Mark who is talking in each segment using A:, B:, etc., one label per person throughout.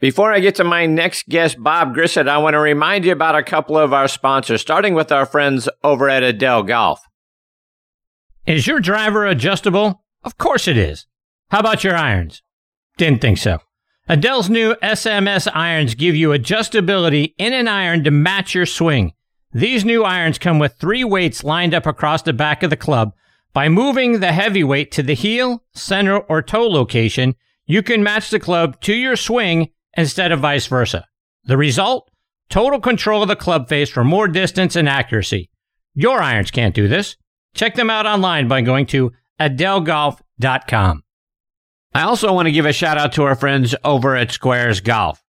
A: Before I get to my next guest, Bob Grissett, I want to remind you about a couple of our sponsors, starting with our friends over at Edel Golf.
B: Is your driver adjustable? Of course it is. How about your irons? Didn't think so. Edel's new SMS irons give you adjustability in an iron to match your swing. These new irons come with three weights lined up across the back of the club. By moving the heavy weight to the heel, center, or toe location, you can match the club to your swing instead of vice versa. The result? Total control of the club face for more distance and accuracy. Your irons can't do this. Check them out online by going to edelgolf.com.
A: I also want to give a shout out to our friends over at Squares Golf.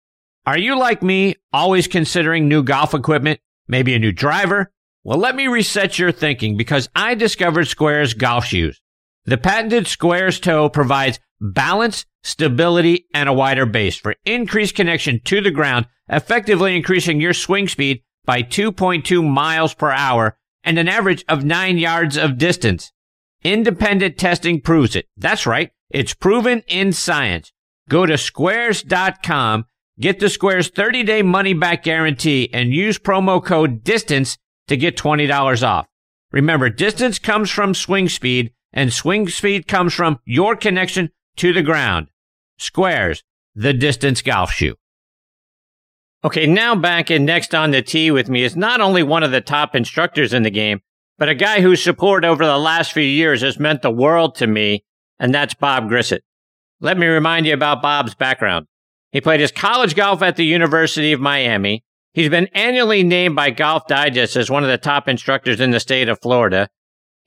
A: Are you like me, always considering new golf equipment, maybe a new driver? Well, let me reset your thinking because I discovered Squares golf shoes. The patented Squares toe provides balance, stability, and a wider base for increased connection to the ground, effectively increasing your swing speed by 2.2 miles per hour and an average of 9 yards of distance. Independent testing proves it. That's right. It's proven in science. Go to squares.com, get the Squares 30 day money back guarantee and use promo code DISTANCE to get $20 off. Remember, distance comes from swing speed and swing speed comes from your connection to the ground. Squares, the distance golf shoe. Okay, now back in next on the tee with me is not only one of the top instructors in the game, but a guy whose support over the last few years has meant the world to me, and that's Bob Grissett. Let me remind you about Bob's background. He played his college golf at the University of Miami. He's been annually named by Golf Digest as one of the top instructors in the state of Florida.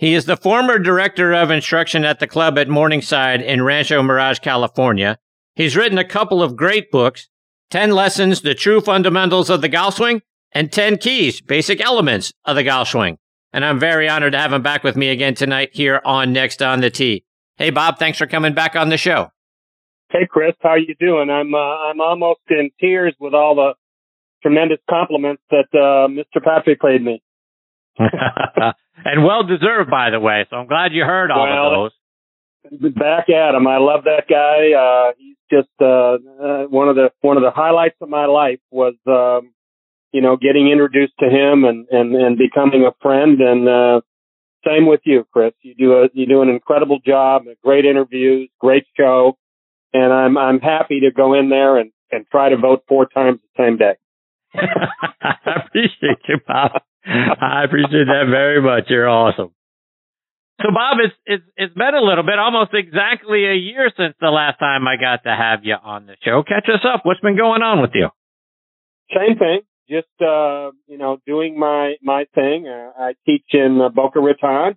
A: He is the former director of instruction at the club at Morningside in Rancho Mirage, California. He's written a couple of great books 10 Lessons, The True Fundamentals of the Golf Swing, and 10 Keys, Basic Elements of the Golf Swing. And I'm very honored to have him back with me again tonight here on Next on the Tee. Hey, Bob, thanks for coming back on the show.
C: Hey, Chris, how you doing? I'm uh, I'm almost in tears with all the tremendous compliments that uh, Mr. Patrick paid me.
A: and well deserved, by the way. So I'm glad you heard all well, of
C: those. Back at him. I love that guy. Uh, he's just uh, uh, one of the one of the highlights of my life was um, you know getting introduced to him and and and becoming a friend. And uh, same with you, Chris. You do a you do an incredible job. Great interviews, great show, and I'm I'm happy to go in there and and try to vote four times the same day.
A: I appreciate you, Bob. I appreciate that very much. You're awesome. So, Bob, it's, it's it's been a little bit, almost exactly a year since the last time I got to have you on the show. Catch us up. What's been going on with you?
C: Same thing. Just uh, you know, doing my my thing. Uh, I teach in uh, Boca Raton,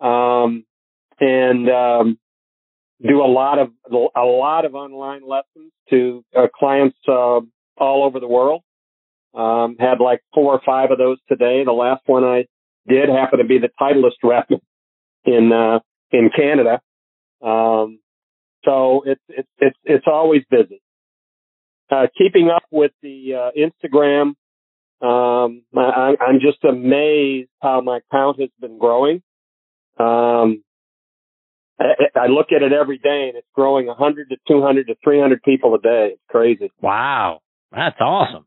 C: um, and um, do a lot of a lot of online lessons to uh, clients uh, all over the world. Um, had like four or five of those today. The last one I did happened to be the Titleist rep in, uh, in Canada. Um, so it's, it's, it's, it's always busy. Uh, keeping up with the, uh, Instagram, um, I, I'm just amazed how my count has been growing. Um, I, I look at it every day and it's growing 100 to 200 to 300 people a day. It's crazy.
A: Wow. That's awesome.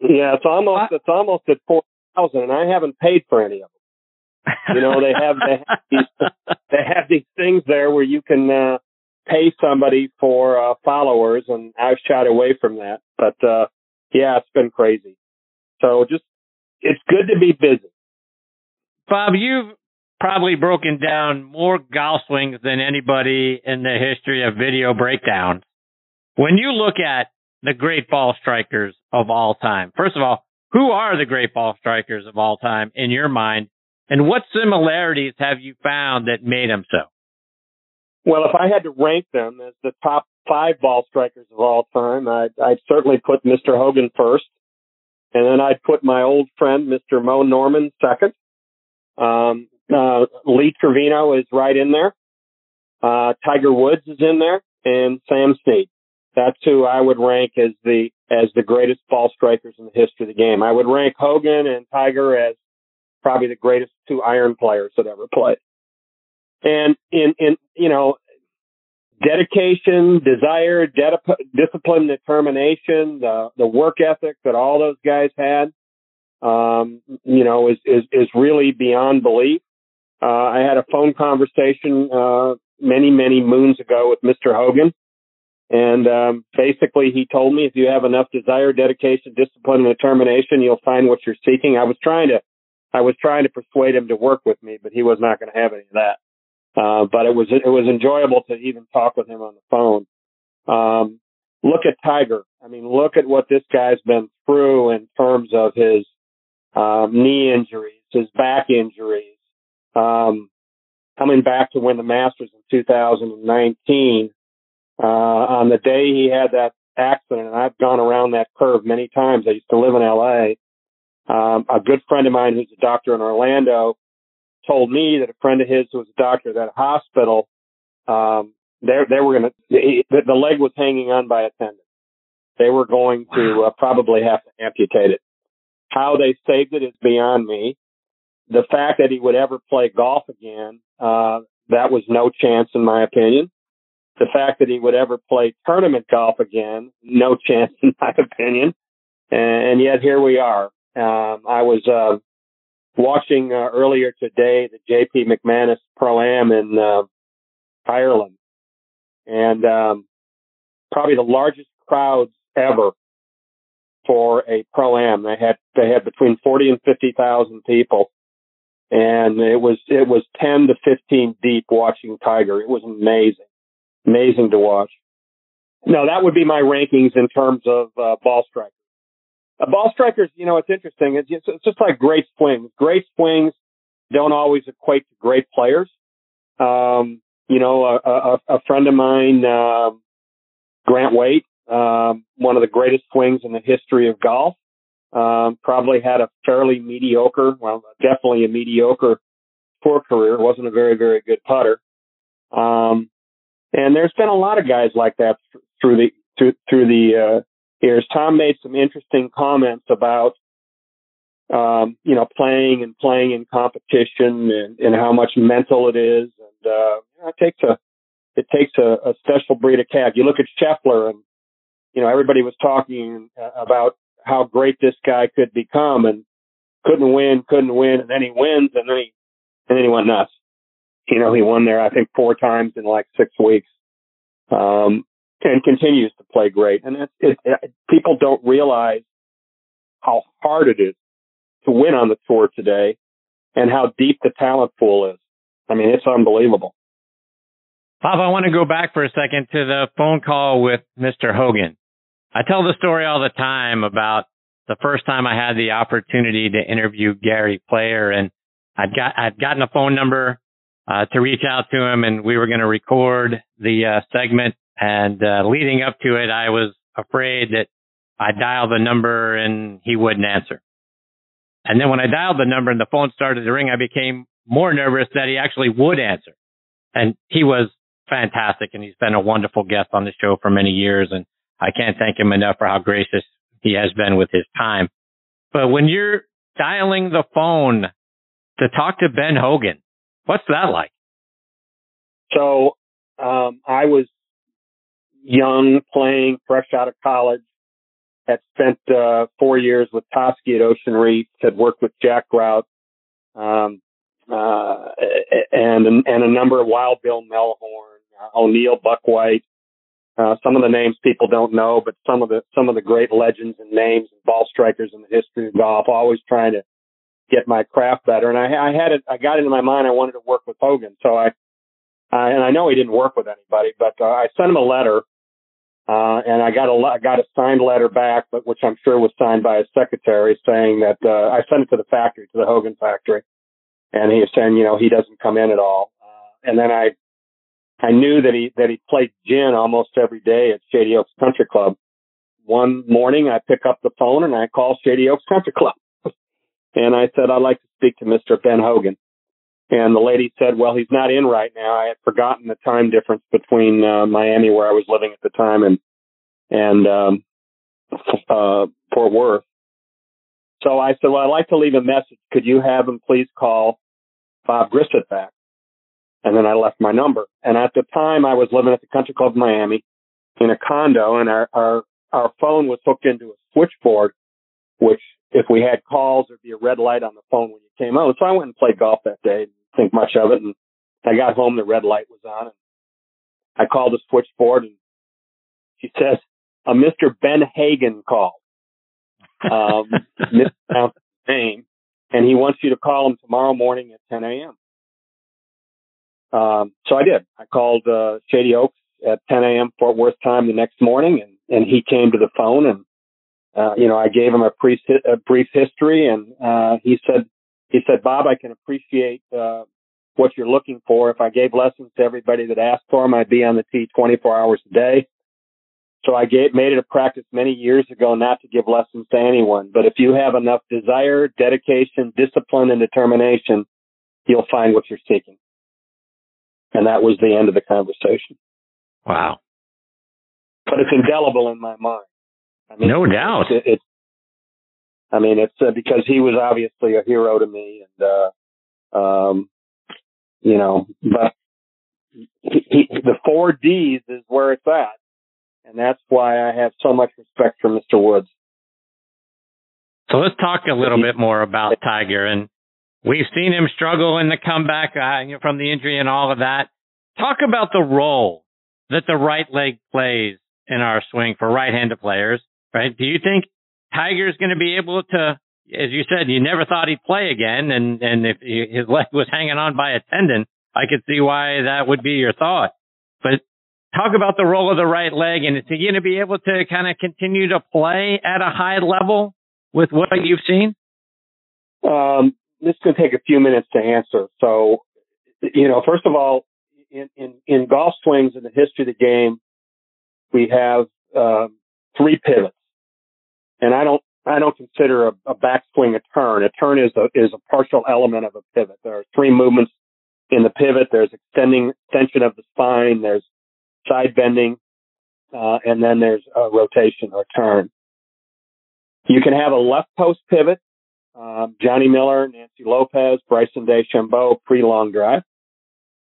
C: Yeah, it's almost it's almost at four thousand, and I haven't paid for any of them. You know, they have they have these they have these things there where you can uh, pay somebody for uh, followers, and I've shied away from that. But uh, yeah, it's been crazy. So just it's good to be busy.
A: Bob, you've probably broken down more golf swings than anybody in the history of video breakdowns. When you look at the great ball strikers of all time. First of all, who are the great ball strikers of all time in your mind? And what similarities have you found that made them so?
C: Well, if I had to rank them as the top five ball strikers of all time, I'd, I'd certainly put Mr. Hogan first. And then I'd put my old friend, Mr. Mo Norman, second. Um, uh, Lee Trevino is right in there. Uh, Tiger Woods is in there and Sam Snead. That's who I would rank as the as the greatest ball strikers in the history of the game. I would rank Hogan and Tiger as probably the greatest two iron players that ever played. And in in you know, dedication, desire, discipline, determination, the the work ethic that all those guys had, um, you know, is is is really beyond belief. Uh, I had a phone conversation uh, many many moons ago with Mr. Hogan, and um, basically he told me if you have enough desire, dedication, discipline, and determination, you'll find what you're seeking. I was trying to I was trying to persuade him to work with me, but he was not going to have any of that. Uh, but it was it was enjoyable to even talk with him on the phone. Um, look at Tiger. I mean, look at what this guy's been through in terms of his um, knee injuries, his back injuries, um, coming back to win the Masters in 2019. Uh, on the day he had that accident, and I've gone around that curve many times. I used to live in LA. Um, a good friend of mine who's a doctor in Orlando told me that a friend of his who was a doctor at that hospital, um, they they were going to the, the leg was hanging on by a tendon. They were going to uh, probably have to amputate it. How they saved it is beyond me. The fact that he would ever play golf again, uh, that was no chance in my opinion. The fact that he would ever play tournament golf again, no chance in my opinion. And, and yet here we are. Um, I was uh, watching uh, earlier today the J.P. McManus Pro Am in uh, Ireland, and um, probably the largest crowds ever for a Pro Am. They had they had between forty and fifty thousand people, and it was it was ten to fifteen deep watching Tiger. It was amazing, amazing to watch. No, that would be my rankings in terms of uh, ball strike. Uh, ball strikers, you know, it's interesting. It's just, it's just like great swings. Great swings don't always equate to great players. Um, you know, a, a, a friend of mine, uh, Grant Waite, um, one of the greatest swings in the history of golf, um, probably had a fairly mediocre, well, definitely a mediocre tour career. wasn't a very, very good putter. Um, and there's been a lot of guys like that through the through through the uh, years. Tom made some interesting comments about, um, you know, playing and playing in competition and, and how much mental it is. And, uh, it takes a, it takes a, a special breed of cat. You look at Scheffler and, you know, everybody was talking about how great this guy could become and couldn't win, couldn't win. And then he wins and then he, and then he went nuts. You know, he won there, I think, four times in like six weeks. Um, and continues to play great. And it, it, it, people don't realize how hard it is to win on the tour today and how deep the talent pool is. I mean, it's unbelievable.
B: Bob, I want to go back for a second to the phone call with Mr. Hogan. I tell the story all the time about the first time I had the opportunity to interview Gary Player and I'd got, I'd gotten a phone number, uh, to reach out to him and we were going to record the, uh, segment and uh, leading up to it, I was afraid that I'd dial the number and he wouldn't answer. And then when I dialed the number and the phone started to ring, I became more nervous that he actually would answer. And he was fantastic and he's been a wonderful guest on the show for many years. And I can't thank him enough for how gracious he has been with his time. But when you're dialing the phone to talk to Ben Hogan, what's that like?
C: So um, I was young, playing, fresh out of college. Had spent uh, four years with Toski at Ocean Reef. Had worked with Jack Grout, um, uh, and and a number of Wild Bill Mehlhorn, O'Neill Buckwhite. Uh, some of the names people don't know, but some of the some of the great legends and names and ball strikers in the history of golf. Always trying to get my craft better, and I, I had it. I got it in my mind. I wanted to work with Hogan, so I uh, and I know he didn't work with anybody, but uh, I sent him a letter uh, and I got a I got a signed letter back, but which I'm sure was signed by his secretary, saying that uh, I sent it to the factory, to the Hogan factory, and he was saying, you know, he doesn't come in at all. Uh, and then I I knew that he that he played gin almost every day at Shady Oaks Country Club. One morning, I pick up the phone and I call Shady Oaks Country Club, and I said I'd like to speak to Mr. Ben Hogan. And the lady said, well, he's not in right now. I had forgotten the time difference between uh, Miami, where I was living at the time, and and um, uh, Fort Worth. So I said, well, I'd like to leave a message. Could you have him please call Bob Grissett back? And then I left my number. And at the time I was living at the country club Miami in a condo and our, our, our phone was hooked into a switchboard, which if we had calls, there'd be a red light on the phone when you came out. So I went and played golf that day. Didn't think much of it. And I got home, the red light was on and I called the switchboard and she says, a Mr. Ben Hagen called. Um, mispronounced his name and he wants you to call him tomorrow morning at 10 a.m. Um, so I did. I called uh, Shady Oaks at 10 a.m. Fort Worth time the next morning, and and he came to the phone, and uh, you know I gave him a, pre- a brief history, and uh, he said he said Bob, I can appreciate uh, what you're looking for. If I gave lessons to everybody that asked for them, I'd be on the tee 24 hours a day. So I gave, made it a practice many years ago not to give lessons to anyone. But if you have enough desire, dedication, discipline, and determination, you'll find what you're seeking. And that was the end of the conversation.
A: Wow.
C: But it's indelible in my mind.
A: I mean, no doubt.
C: It's, it's I mean, it's uh, because he was obviously a hero to me, and uh, um, you know, but he, he, the four D's is where it's at. And that's why I have so much respect for Mr. Woods.
A: So let's talk a little bit more about Tiger. And we've seen him struggle in the comeback uh, from the injury and all of that. Talk about the role that the right leg plays in our swing for right-handed players, right? Do you think Tiger's going to be able to, as you said, you never thought he'd play again. And, and if his leg was hanging on by a tendon, I could see why that would be your thought. But talk about the role of the right leg and is he going to be able to kind of continue to play at a high level with what you've seen?
C: Um, this is going to take a few minutes to answer. So, you know, first of all, in, in, in golf swings in the history of the game, we have uh, three pivots, and I don't I don't consider a, a backswing a turn. A turn is a is a partial element of a pivot. There are three movements in the pivot. There's extending extension of the spine. There's side bending, uh, and then there's a rotation or turn. You can have a left post pivot. Uh, Johnny Miller, Nancy Lopez, Bryson DeChambeau, pre-long drive.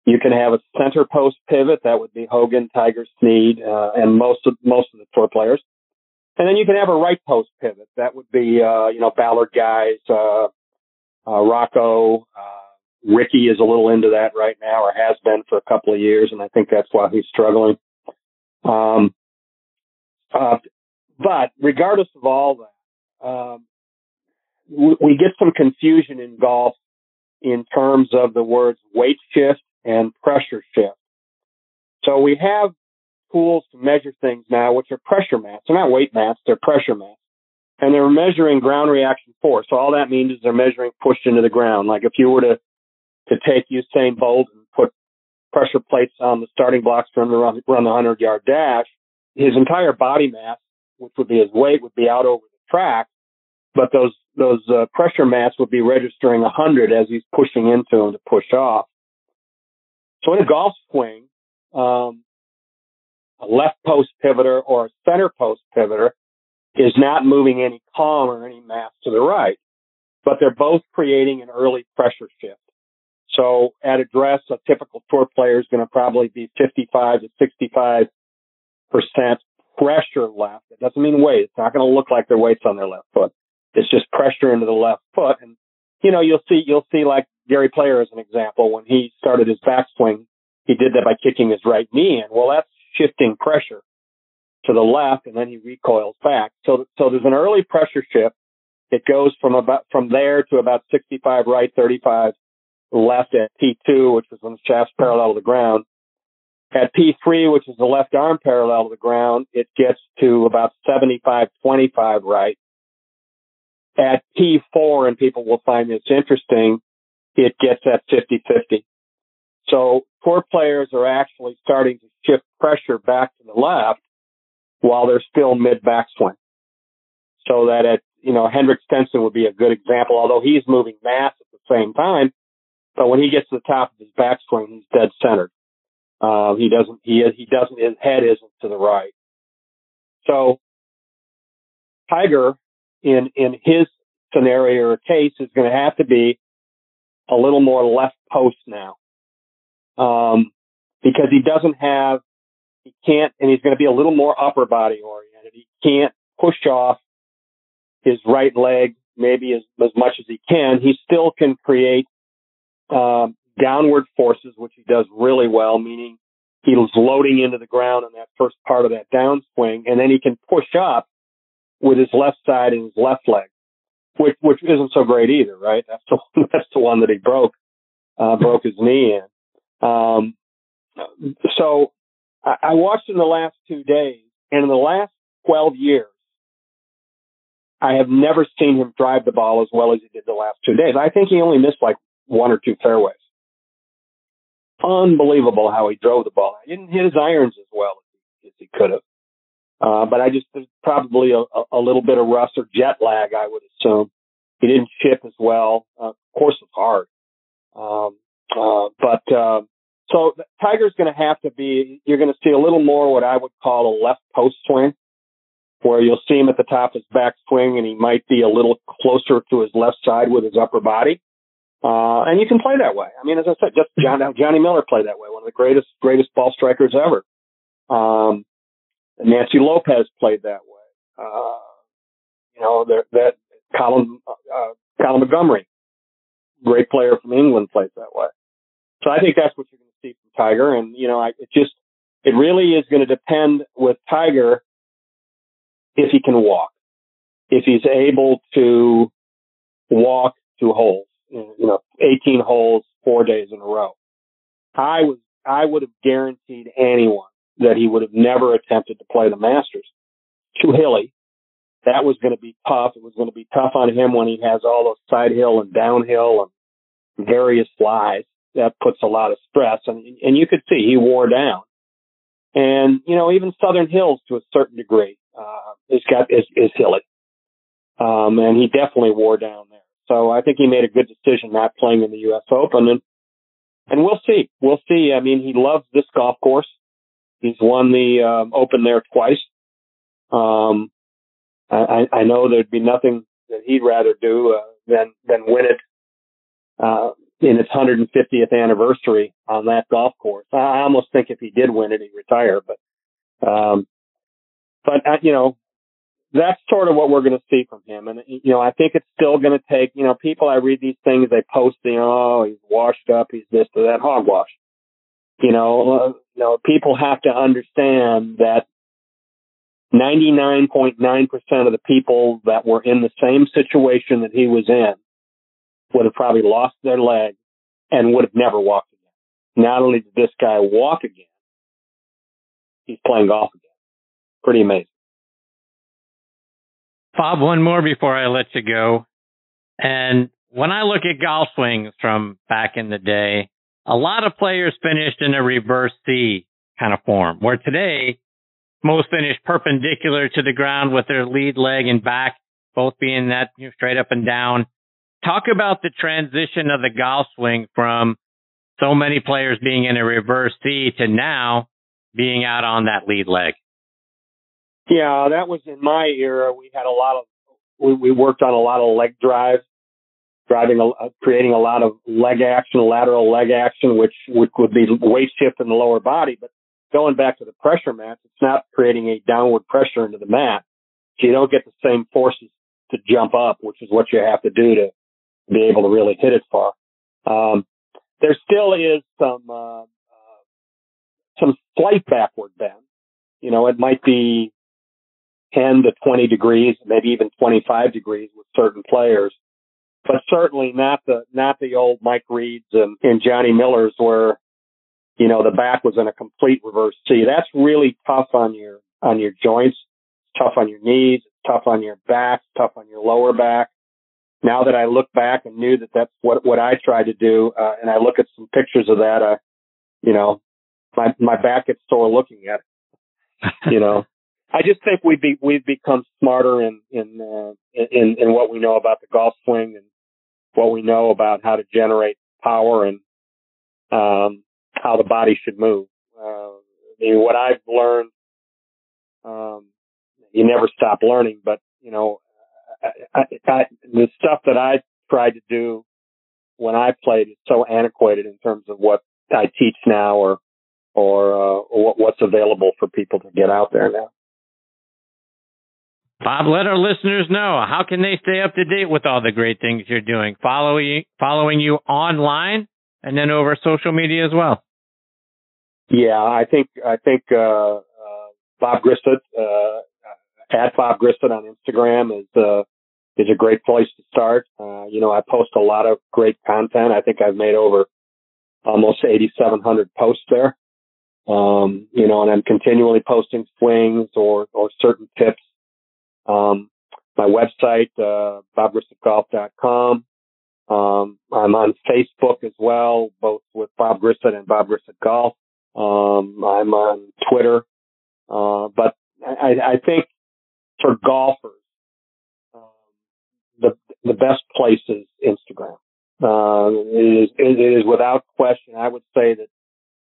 C: You can have a center post pivot. That would be Hogan, Tiger, Snead, uh, and most of most of the tour players. And then you can have a right post pivot. That would be, uh, you know, Ballard guys, uh, uh, Rocco, uh, Ricky is a little into that right now, or has been for a couple of years, and I think that's why he's struggling. Um, uh, but regardless of all that, um, we, we get some confusion in golf in terms of the words weight shift and pressure shift. So we have tools to measure things now, which are pressure mats. They're not weight mats, they're pressure mats. And they're measuring ground reaction force. So all that means is they're measuring push into the ground. Like if you were to to take Usain Bolt and put pressure plates on the starting blocks for him to run, run the 100 yard dash, his entire body mass, which would be his weight, would be out over the track. But those those uh, pressure mats would be registering 100 as he's pushing into them to push off. So in a golf swing, um, a left post pivoter or a center post pivoter is not moving any column or any mass to the right, but they're both creating an early pressure shift. So at address, a typical tour player is going to probably be 55 to 65 percent pressure left. It doesn't mean weight. It's not going to look like their weight's on their left foot. It's just pressure into the left foot. And, you know, you'll see, you'll see like Gary Player as an example. When he started his backswing, he did that by kicking his right knee in. Well, that's shifting pressure to the left and then he recoils back. So, so there's an early pressure shift. It goes from about, from there to about 65 right, 35 left at P2, which is when the shaft's parallel to the ground. At P3, which is the left arm parallel to the ground, it gets to about 75, 25 right. At P4, and people will find this interesting, it gets at 50, 50. So tour players are actually starting to shift pressure back to the left while they're still mid backswing. So that at, you know, Henrik Stenson would be a good example, although he's moving mass at the same time. But when he gets to the top of his backswing, he's dead centered. Uh, he doesn't, he, he doesn't, his head isn't to the right. So Tiger in, in his scenario or case is going to have to be a little more left post now. Um, because he doesn't have, he can't, and he's going to be a little more upper body oriented. He can't push off his right leg maybe as, as much as he can. He still can create um, downward forces, which he does really well, meaning he's loading into the ground on that first part of that downswing, and then he can push up with his left side and his left leg, which which isn't so great either, right? That's the that's the one that he broke uh, broke his knee in. Um, so I, I watched in the last two days, and in the last twelve years, I have never seen him drive the ball as well as he did the last two days. I think he only missed like one or two fairways. Unbelievable how he drove the ball. He didn't hit his irons as well as he could have. Uh, but I just, there's probably a, a little bit of rust or jet lag, I would assume. He didn't chip as well. Uh, of course, it's hard. Um, uh, but, uh, so Tiger's going to have to be, you're going to see a little more what I would call a left post swing where you'll see him at the top of his back swing and he might be a little closer to his left side with his upper body. Uh, and you can play that way. I mean, as I said, just John, Johnny Miller played that way, one of the greatest, greatest ball strikers ever. Um, Nancy Lopez played that way. Uh, you know, that Colin, uh, Colin Montgomerie, great player from England, plays that way. So I think that's what you're going to see from Tiger. And, you know, I, it just, it really is going to depend with Tiger if he can walk, if he's able to walk two holes, you know, 18 holes, four days in a row. I was, I would have guaranteed anyone that he would have never attempted to play the Masters. Too hilly. That was going to be tough. It was going to be tough on him when he has all those side hill and downhill and various flies. That puts a lot of stress and, and you could see he wore down. And, you know, even Southern Hills to a certain degree uh, is got is, is hilly, um, and he definitely wore down there. So I think he made a good decision not playing in the U.S. Open, and and we'll see, we'll see. I mean, he loves this golf course. He's won the um, Open there twice. Um, I, I know there'd be nothing that he'd rather do uh, than than win it uh, in its 150th anniversary on that golf course. I almost think if he did win it, he'd retire. But um, but uh, you know, that's sort of what we're going to see from him. And you know, I think it's still going to take. You know, people I read these things, they post, you oh, he's washed up, he's this or that, hogwash. You know, uh, you know, people have to understand that 99.9% of the people that were in the same situation that he was in would have probably lost their leg and would have never walked again. Not only did this guy walk again, he's playing golf again pretty amazing.
B: Bob, one more before I let you go. And when I look at golf swings from back in the day, a lot of players finished in a reverse C kind of form, where today most finish perpendicular to the ground with their lead leg and back both being that you know, straight up and down. Talk about the transition of the golf swing from so many players being in a reverse C to now being out on that lead leg.
C: Yeah, that was in my era. We had a lot of we, we worked on a lot of leg drives, driving uh, creating a lot of leg action, lateral leg action, which which would be weight shift in the lower body. But going back to the pressure mats, it's not creating a downward pressure into the mat. So you don't get the same forces to jump up, which is what you have to do to be able to really hit it far. Um, there still is some uh, uh, some slight backward bend. You know, it might be 10 to 20 degrees, maybe even 25 degrees with certain players, but certainly not the, not the old Mike Reeds and, and Johnny Millers where, you know, the back was in a complete reverse C. That's really tough on your, on your joints, tough on your knees, tough on your back, tough on your lower back. Now that I look back and knew that that's what, what I tried to do, uh, and I look at some pictures of that, uh, you know, my, my back gets sore looking at it, you know. I just think we've be, we've become smarter in in, uh, in in what we know about the golf swing and what we know about how to generate power and um, how the body should move. Uh, I mean, what I've learned, um, you never stop learning, but you know, I, I, the stuff that I tried to do when I played is so antiquated in terms of what I teach now or or, uh, or what's available for people to get out there now.
B: Bob, let our listeners know how can they stay up to date with all the great things you're doing. Following following you online and then over social media as well.
C: Yeah, I think I think uh, uh, Bob Grissett uh, at Bob Grissett on Instagram is uh, is a great place to start. Uh, you know, I post a lot of great content. I think I've made over almost 8,700 posts there. Um, you know, and I'm continually posting swings or or certain tips um, my website, uh. Um, I'm on Facebook as well, both with Bob Grissett and Bob Grissett Golf. Um, I'm on Twitter. Uh, but I, I think for golfers, the, the best place is Instagram. Uh, it is, it is without question. I would say that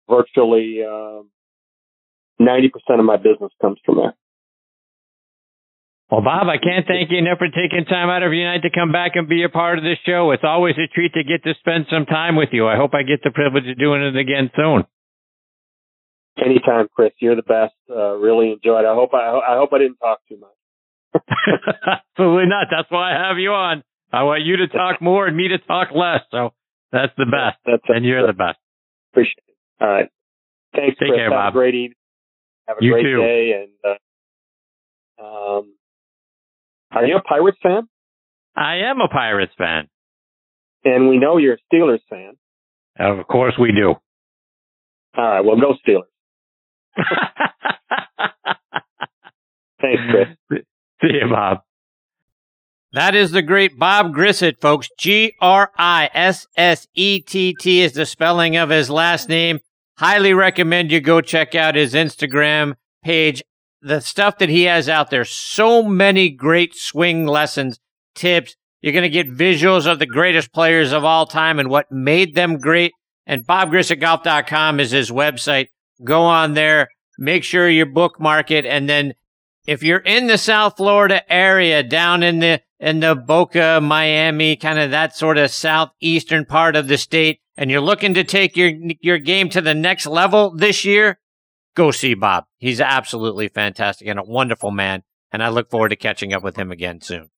C: virtually, uh, 90% of my business comes from there.
B: Well, Bob, I can't thank you enough for taking time out of your night to come back and be a part of this show. It's always a treat to get to spend some time with you. I hope I get the privilege of doing it again soon.
C: Anytime, Chris. You're the best. Uh, really enjoyed. I hope I, I hope I didn't talk too much.
B: Absolutely not. That's why I have you on. I want you to talk more and me to talk less. So that's the best. That's, that's and you're the best.
C: Appreciate it. All right. Thanks,
B: Take
C: Chris.
B: care,
C: have
B: Bob.
C: A great evening. Have a
B: you
C: great
B: too.
C: day. And uh, um, are you a Pirates fan?
B: I am a Pirates fan.
C: And we know you're a Steelers fan.
B: Of course we do.
C: All right, well, go Steelers. Thanks, Chris.
B: See you, Bob.
A: That is the great Bob Grissett, folks. G R I S S E T T is the spelling of his last name. Highly recommend you go check out his Instagram page. The stuff that he has out there, so many great swing lessons, tips. You're going to get visuals of the greatest players of all time and what made them great. And BobGrissettGolf.com is his website. Go on there, make sure you bookmark it, and then if you're in the South Florida area, down in the in the Boca, Miami, kind of that sort of southeastern part of the state, and you're looking to take your your game to the next level this year, go see Bob. He's absolutely fantastic and a wonderful man, and I look forward to catching up with him again soon.